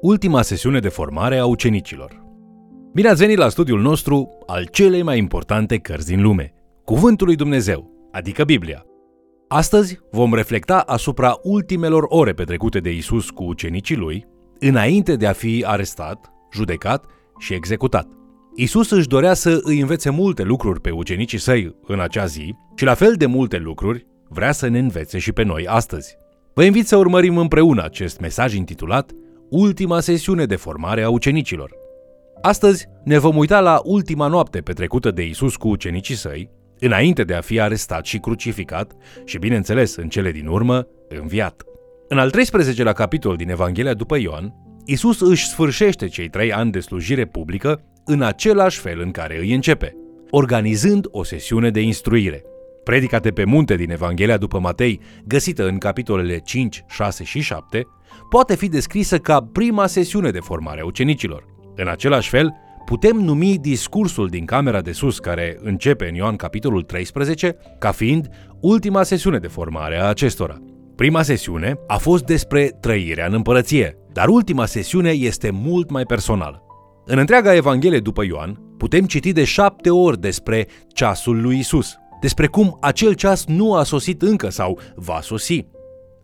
ultima sesiune de formare a ucenicilor. Bine ați venit la studiul nostru al celei mai importante cărți din lume, Cuvântul lui Dumnezeu, adică Biblia. Astăzi vom reflecta asupra ultimelor ore petrecute de Isus cu ucenicii lui, înainte de a fi arestat, judecat și executat. Isus își dorea să îi învețe multe lucruri pe ucenicii săi în acea zi și la fel de multe lucruri vrea să ne învețe și pe noi astăzi. Vă invit să urmărim împreună acest mesaj intitulat Ultima sesiune de formare a ucenicilor. Astăzi ne vom uita la ultima noapte petrecută de Isus cu ucenicii săi, înainte de a fi arestat și crucificat și, bineînțeles, în cele din urmă, înviat. În al 13-lea capitol din Evanghelia după Ioan, Isus își sfârșește cei trei ani de slujire publică în același fel în care îi începe, organizând o sesiune de instruire. Predicate pe munte din Evanghelia după Matei, găsită în capitolele 5, 6 și 7, poate fi descrisă ca prima sesiune de formare a ucenicilor. În același fel, putem numi discursul din camera de sus, care începe în Ioan capitolul 13, ca fiind ultima sesiune de formare a acestora. Prima sesiune a fost despre trăirea în împărăție, dar ultima sesiune este mult mai personală. În întreaga Evanghelie după Ioan, putem citi de șapte ori despre ceasul lui Isus, despre cum acel ceas nu a sosit încă sau va sosi.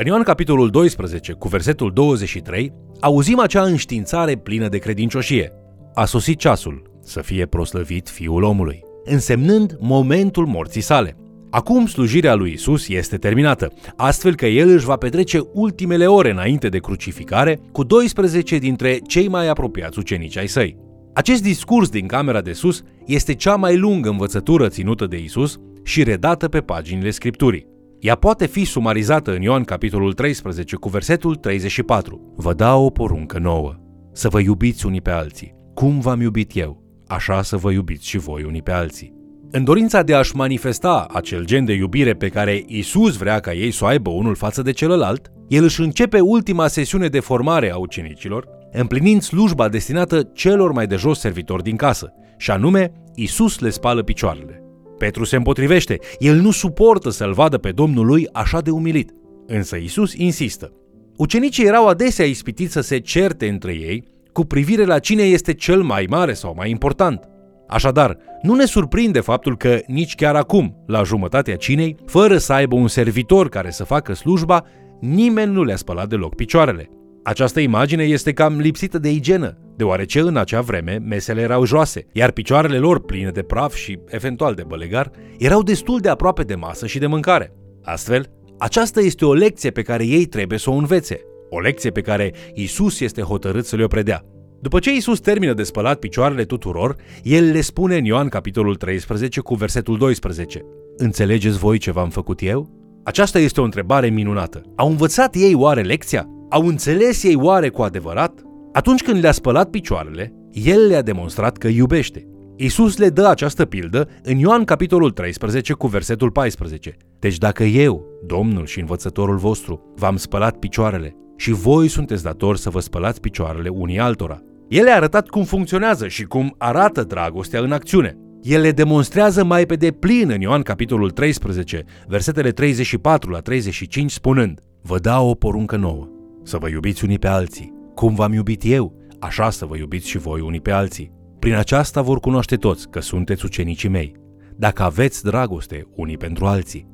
În Ioan capitolul 12, cu versetul 23, auzim acea înștiințare plină de credincioșie. A sosit ceasul să fie proslăvit Fiul omului, însemnând momentul morții sale. Acum slujirea lui Isus este terminată, astfel că el își va petrece ultimele ore înainte de crucificare cu 12 dintre cei mai apropiați ucenici ai săi. Acest discurs din camera de sus este cea mai lungă învățătură ținută de Isus și redată pe paginile Scripturii. Ea poate fi sumarizată în Ioan capitolul 13 cu versetul 34. Vă dau o poruncă nouă, să vă iubiți unii pe alții. Cum v-am iubit eu, așa să vă iubiți și voi unii pe alții. În dorința de a-și manifesta acel gen de iubire pe care Isus vrea ca ei să o aibă unul față de celălalt, el își începe ultima sesiune de formare a ucenicilor, împlinind slujba destinată celor mai de jos servitori din casă, și anume, Isus le spală picioarele. Petru se împotrivește, el nu suportă să-l vadă pe Domnul lui așa de umilit. Însă Isus insistă. Ucenicii erau adesea ispitiți să se certe între ei cu privire la cine este cel mai mare sau mai important. Așadar, nu ne surprinde faptul că nici chiar acum, la jumătatea cinei, fără să aibă un servitor care să facă slujba, nimeni nu le-a spălat deloc picioarele. Această imagine este cam lipsită de igienă, deoarece în acea vreme mesele erau joase, iar picioarele lor pline de praf și eventual de bălegar erau destul de aproape de masă și de mâncare. Astfel, aceasta este o lecție pe care ei trebuie să o învețe, o lecție pe care Isus este hotărât să le-o predea. După ce Isus termină de spălat picioarele tuturor, El le spune în Ioan capitolul 13 cu versetul 12. Înțelegeți voi ce v-am făcut eu? Aceasta este o întrebare minunată. Au învățat ei oare lecția? Au înțeles ei oare cu adevărat? Atunci când le-a spălat picioarele, El le-a demonstrat că iubește. Isus le dă această pildă în Ioan capitolul 13 cu versetul 14. Deci dacă eu, Domnul și învățătorul vostru, v-am spălat picioarele și voi sunteți datori să vă spălați picioarele unii altora. El a arătat cum funcționează și cum arată dragostea în acțiune. El le demonstrează mai pe deplin în Ioan capitolul 13, versetele 34 la 35, spunând Vă dau o poruncă nouă, să vă iubiți unii pe alții. Cum v-am iubit eu, așa să vă iubiți și voi unii pe alții. Prin aceasta vor cunoaște toți că sunteți ucenicii mei, dacă aveți dragoste unii pentru alții.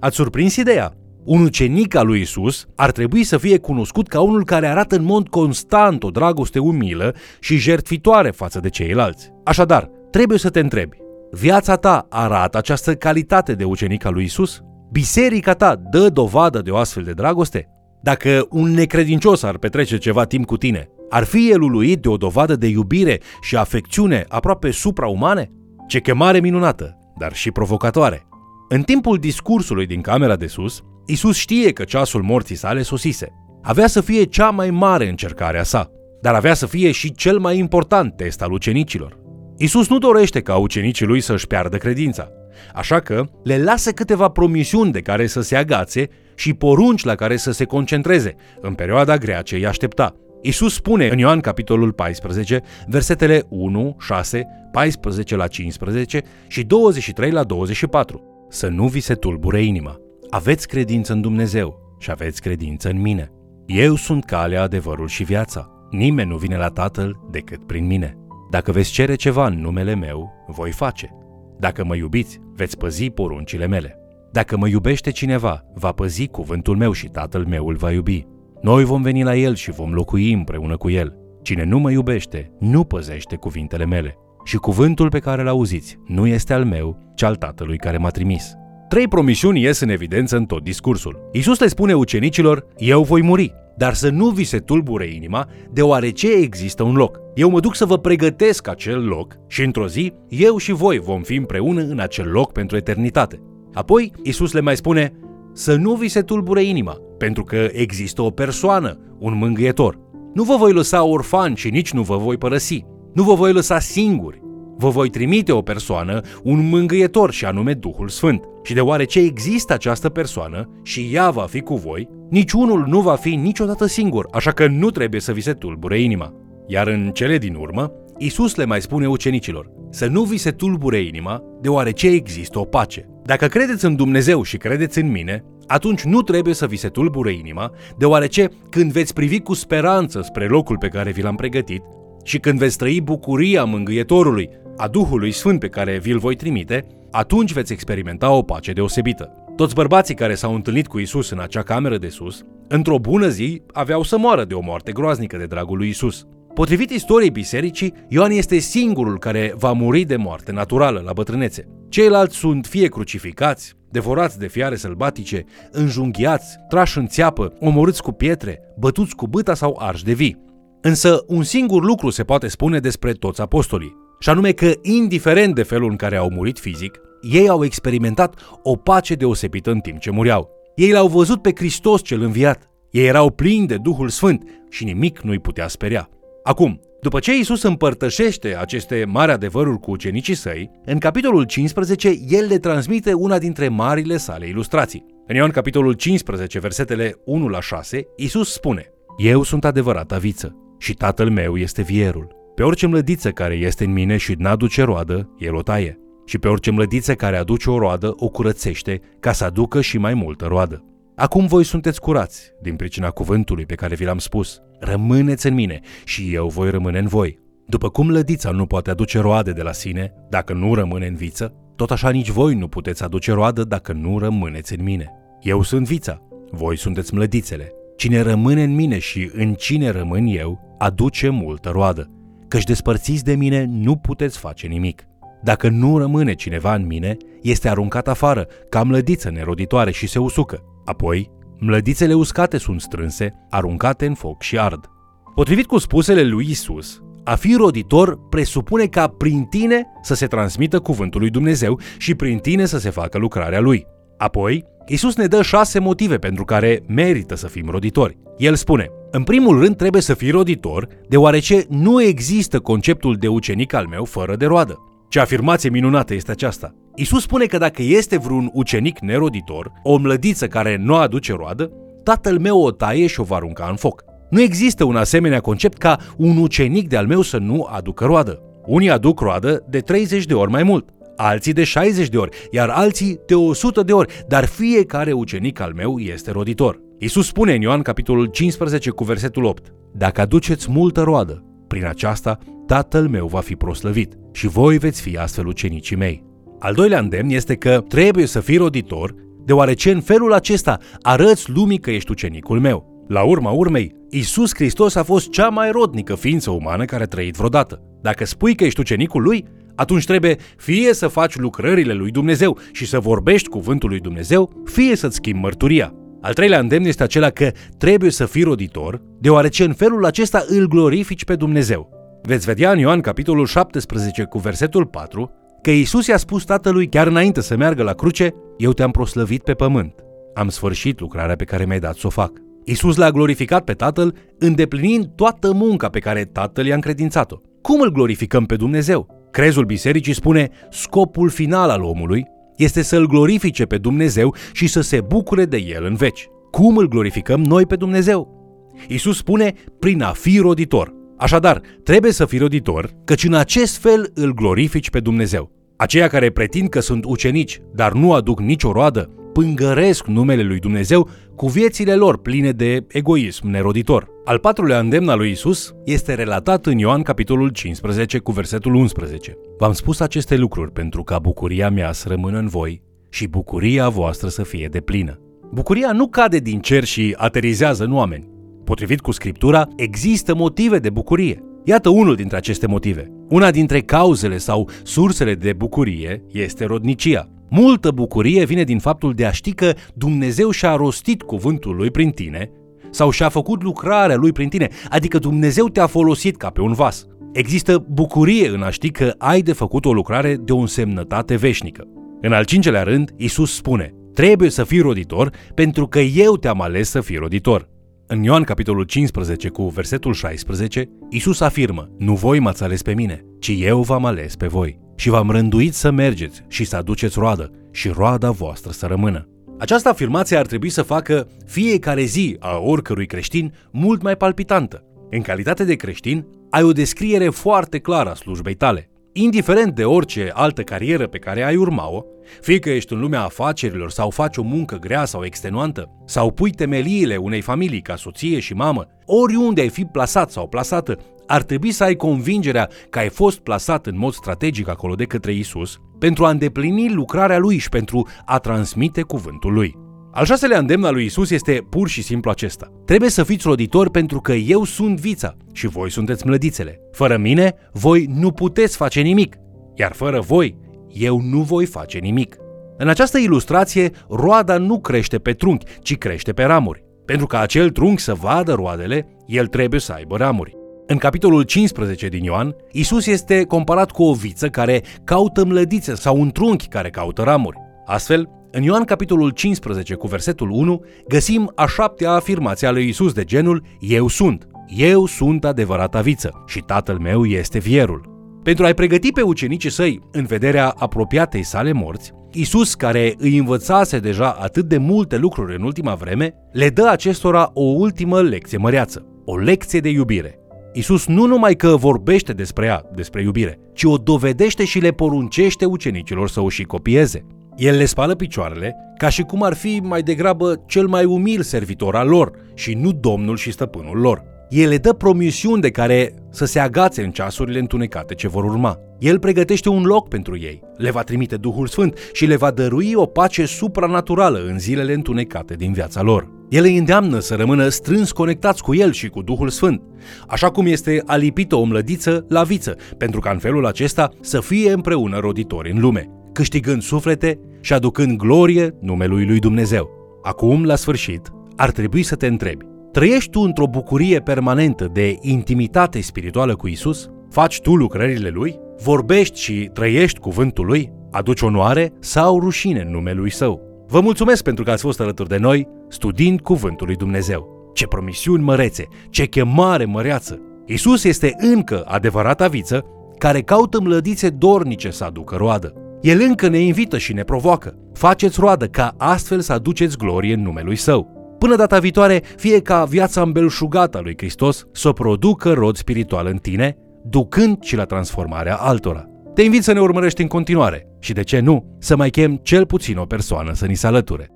Ați surprins ideea? Un ucenic al lui Isus ar trebui să fie cunoscut ca unul care arată în mod constant o dragoste umilă și jertfitoare față de ceilalți. Așadar, trebuie să te întrebi, viața ta arată această calitate de ucenic al lui Isus? Biserica ta dă dovadă de o astfel de dragoste? Dacă un necredincios ar petrece ceva timp cu tine, ar fi el uluit de o dovadă de iubire și afecțiune aproape supraumane? Ce chemare minunată, dar și provocatoare! În timpul discursului din camera de sus, Isus știe că ceasul morții sale sosise. Avea să fie cea mai mare încercare a sa, dar avea să fie și cel mai important test al ucenicilor. Isus nu dorește ca ucenicii lui să-și piardă credința, așa că le lasă câteva promisiuni de care să se agațe și porunci la care să se concentreze în perioada grea ce îi aștepta. Isus spune în Ioan capitolul 14, versetele 1, 6, 14 la 15 și 23 la 24. Să nu vi se tulbure inima. Aveți credință în Dumnezeu și aveți credință în mine. Eu sunt calea, adevărul și viața. Nimeni nu vine la Tatăl decât prin mine. Dacă veți cere ceva în numele meu, voi face. Dacă mă iubiți, veți păzi poruncile mele. Dacă mă iubește cineva, va păzi cuvântul meu și Tatăl meu îl va iubi. Noi vom veni la el și vom locui împreună cu el. Cine nu mă iubește, nu păzește cuvintele mele. Și cuvântul pe care îl auziți nu este al meu, ci al Tatălui care m-a trimis. Trei promisiuni ies în evidență în tot discursul. Iisus le spune ucenicilor, eu voi muri, dar să nu vi se tulbure inima, deoarece există un loc. Eu mă duc să vă pregătesc acel loc și într-o zi, eu și voi vom fi împreună în acel loc pentru eternitate. Apoi, Iisus le mai spune, să nu vi se tulbure inima, pentru că există o persoană, un mângâietor. Nu vă voi lăsa orfani și nici nu vă voi părăsi. Nu vă voi lăsa singuri. Vă voi trimite o persoană, un mângâietor și anume Duhul Sfânt. Și deoarece există această persoană și ea va fi cu voi, niciunul nu va fi niciodată singur, așa că nu trebuie să vi se tulbure inima. Iar în cele din urmă, Isus le mai spune ucenicilor să nu vi se tulbure inima, deoarece există o pace. Dacă credeți în Dumnezeu și credeți în mine, atunci nu trebuie să vi se tulbure inima, deoarece când veți privi cu speranță spre locul pe care vi l-am pregătit și când veți trăi bucuria mângâietorului, a Duhului Sfânt pe care vi-l voi trimite, atunci veți experimenta o pace deosebită. Toți bărbații care s-au întâlnit cu Isus în acea cameră de sus, într-o bună zi, aveau să moară de o moarte groaznică de dragul lui Isus. Potrivit istoriei bisericii, Ioan este singurul care va muri de moarte naturală la bătrânețe. Ceilalți sunt fie crucificați, devorați de fiare sălbatice, înjunghiați, trași în țeapă, omorâți cu pietre, bătuți cu băta sau arși de vii. Însă un singur lucru se poate spune despre toți apostolii, și anume că, indiferent de felul în care au murit fizic, ei au experimentat o pace deosebită în timp ce mureau. Ei l-au văzut pe Hristos cel înviat. Ei erau plini de Duhul Sfânt și nimic nu-i putea speria. Acum, după ce Isus împărtășește aceste mari adevăruri cu ucenicii săi, în capitolul 15 el le transmite una dintre marile sale ilustrații. În Ioan capitolul 15, versetele 1 la 6, Isus spune Eu sunt adevărata viță și tatăl meu este vierul. Pe orice mlădiță care este în mine și n-aduce roadă, el o taie. Și pe orice mlădiță care aduce o roadă, o curățește, ca să aducă și mai multă roadă. Acum voi sunteți curați, din pricina cuvântului pe care vi l-am spus. Rămâneți în mine și eu voi rămâne în voi. După cum lădița nu poate aduce roade de la sine, dacă nu rămâne în viță, tot așa nici voi nu puteți aduce roadă dacă nu rămâneți în mine. Eu sunt vița, voi sunteți mlădițele. Cine rămâne în mine și în cine rămân eu, aduce multă roadă, căci despărțiți de mine nu puteți face nimic. Dacă nu rămâne cineva în mine, este aruncat afară, ca mlădiță neroditoare și se usucă. Apoi, mlădițele uscate sunt strânse, aruncate în foc și ard. Potrivit cu spusele lui Isus, a fi roditor presupune ca prin tine să se transmită cuvântul lui Dumnezeu și prin tine să se facă lucrarea lui. Apoi, Isus ne dă șase motive pentru care merită să fim roditori. El spune, în primul rând trebuie să fii roditor, deoarece nu există conceptul de ucenic al meu fără de roadă. Ce afirmație minunată este aceasta! Isus spune că dacă este vreun ucenic neroditor, o mlădiță care nu aduce roadă, tatăl meu o taie și o va arunca în foc. Nu există un asemenea concept ca un ucenic de-al meu să nu aducă roadă. Unii aduc roadă de 30 de ori mai mult, alții de 60 de ori, iar alții de 100 de ori, dar fiecare ucenic al meu este roditor. Isus spune în Ioan capitolul 15 cu versetul 8, Dacă aduceți multă roadă, prin aceasta Tatăl meu va fi proslăvit și voi veți fi astfel ucenicii mei. Al doilea îndemn este că trebuie să fii roditor, deoarece în felul acesta arăți lumii că ești ucenicul meu. La urma urmei, Isus Hristos a fost cea mai rodnică ființă umană care a trăit vreodată. Dacă spui că ești ucenicul lui, atunci trebuie fie să faci lucrările lui Dumnezeu și să vorbești cuvântul lui Dumnezeu, fie să-ți schimbi mărturia. Al treilea îndemn este acela că trebuie să fii roditor, deoarece în felul acesta îl glorifici pe Dumnezeu. Veți vedea în Ioan capitolul 17 cu versetul 4 că Isus i-a spus tatălui chiar înainte să meargă la cruce, eu te-am proslăvit pe pământ. Am sfârșit lucrarea pe care mi-ai dat să o fac. Isus l-a glorificat pe tatăl îndeplinind toată munca pe care tatăl i-a încredințat-o. Cum îl glorificăm pe Dumnezeu? Crezul bisericii spune scopul final al omului este să-L glorifice pe Dumnezeu și să se bucure de El în veci. Cum îl glorificăm noi pe Dumnezeu? Isus spune prin a fi roditor. Așadar, trebuie să fii roditor, căci în acest fel îl glorifici pe Dumnezeu. Aceia care pretind că sunt ucenici, dar nu aduc nicio roadă, pângăresc numele lui Dumnezeu cu viețile lor pline de egoism neroditor. Al patrulea îndemn al lui Isus este relatat în Ioan capitolul 15 cu versetul 11. V-am spus aceste lucruri pentru ca bucuria mea să rămână în voi și bucuria voastră să fie deplină. Bucuria nu cade din cer și aterizează în oameni. Potrivit cu Scriptura, există motive de bucurie. Iată unul dintre aceste motive. Una dintre cauzele sau sursele de bucurie este rodnicia. Multă bucurie vine din faptul de a ști că Dumnezeu și-a rostit cuvântul lui prin tine sau și-a făcut lucrarea lui prin tine, adică Dumnezeu te-a folosit ca pe un vas. Există bucurie în a ști că ai de făcut o lucrare de o însemnătate veșnică. În al cincelea rând, Isus spune, trebuie să fii roditor pentru că eu te-am ales să fii roditor. În Ioan capitolul 15 cu versetul 16, Isus afirmă, nu voi m-ați ales pe mine, ci eu v-am ales pe voi și v-am rânduit să mergeți și să aduceți roadă și roada voastră să rămână. Această afirmație ar trebui să facă fiecare zi a oricărui creștin mult mai palpitantă. În calitate de creștin, ai o descriere foarte clară a slujbei tale. Indiferent de orice altă carieră pe care ai urma-o, fie că ești în lumea afacerilor sau faci o muncă grea sau extenuantă, sau pui temeliile unei familii ca soție și mamă, oriunde ai fi plasat sau plasată, ar trebui să ai convingerea că ai fost plasat în mod strategic acolo de către Isus pentru a îndeplini lucrarea lui și pentru a transmite cuvântul lui. Al șaselea îndemn al lui Isus este pur și simplu acesta. Trebuie să fiți roditori pentru că eu sunt vița și voi sunteți mlădițele. Fără mine, voi nu puteți face nimic, iar fără voi, eu nu voi face nimic. În această ilustrație, roada nu crește pe trunchi, ci crește pe ramuri. Pentru ca acel trunchi să vadă roadele, el trebuie să aibă ramuri. În capitolul 15 din Ioan, Isus este comparat cu o viță care caută mlădițe sau un trunchi care caută ramuri. Astfel, în Ioan capitolul 15 cu versetul 1 găsim a șaptea afirmație a lui Isus de genul Eu sunt, eu sunt adevărata viță și tatăl meu este vierul. Pentru a-i pregăti pe ucenicii săi în vederea apropiatei sale morți, Isus, care îi învățase deja atât de multe lucruri în ultima vreme, le dă acestora o ultimă lecție măreață, o lecție de iubire. Isus nu numai că vorbește despre ea, despre iubire, ci o dovedește și le poruncește ucenicilor să o și copieze. El le spală picioarele ca și cum ar fi mai degrabă cel mai umil servitor al lor și nu domnul și stăpânul lor. El le dă promisiuni de care să se agațe în ceasurile întunecate ce vor urma. El pregătește un loc pentru ei, le va trimite Duhul Sfânt și le va dărui o pace supranaturală în zilele întunecate din viața lor. El îi îndeamnă să rămână strâns conectați cu El și cu Duhul Sfânt, așa cum este alipită o mlădiță la viță, pentru ca în felul acesta să fie împreună roditori în lume, câștigând suflete și aducând glorie numelui lui Dumnezeu. Acum, la sfârșit, ar trebui să te întrebi, trăiești tu într-o bucurie permanentă de intimitate spirituală cu Isus? Faci tu lucrările Lui? Vorbești și trăiești cuvântul Lui? Aduci onoare sau rușine în numele Lui Său? Vă mulțumesc pentru că ați fost alături de noi, studiind Cuvântul lui Dumnezeu. Ce promisiuni mărețe, ce chemare măreață! Isus este încă adevărata viță care caută mlădițe dornice să aducă roadă. El încă ne invită și ne provoacă. Faceți roadă ca astfel să aduceți glorie în numele Său. Până data viitoare, fie ca viața îmbelșugată a lui Hristos să producă rod spiritual în tine, ducând și la transformarea altora. Te invit să ne urmărești în continuare și, de ce nu, să mai chem cel puțin o persoană să ni se alăture.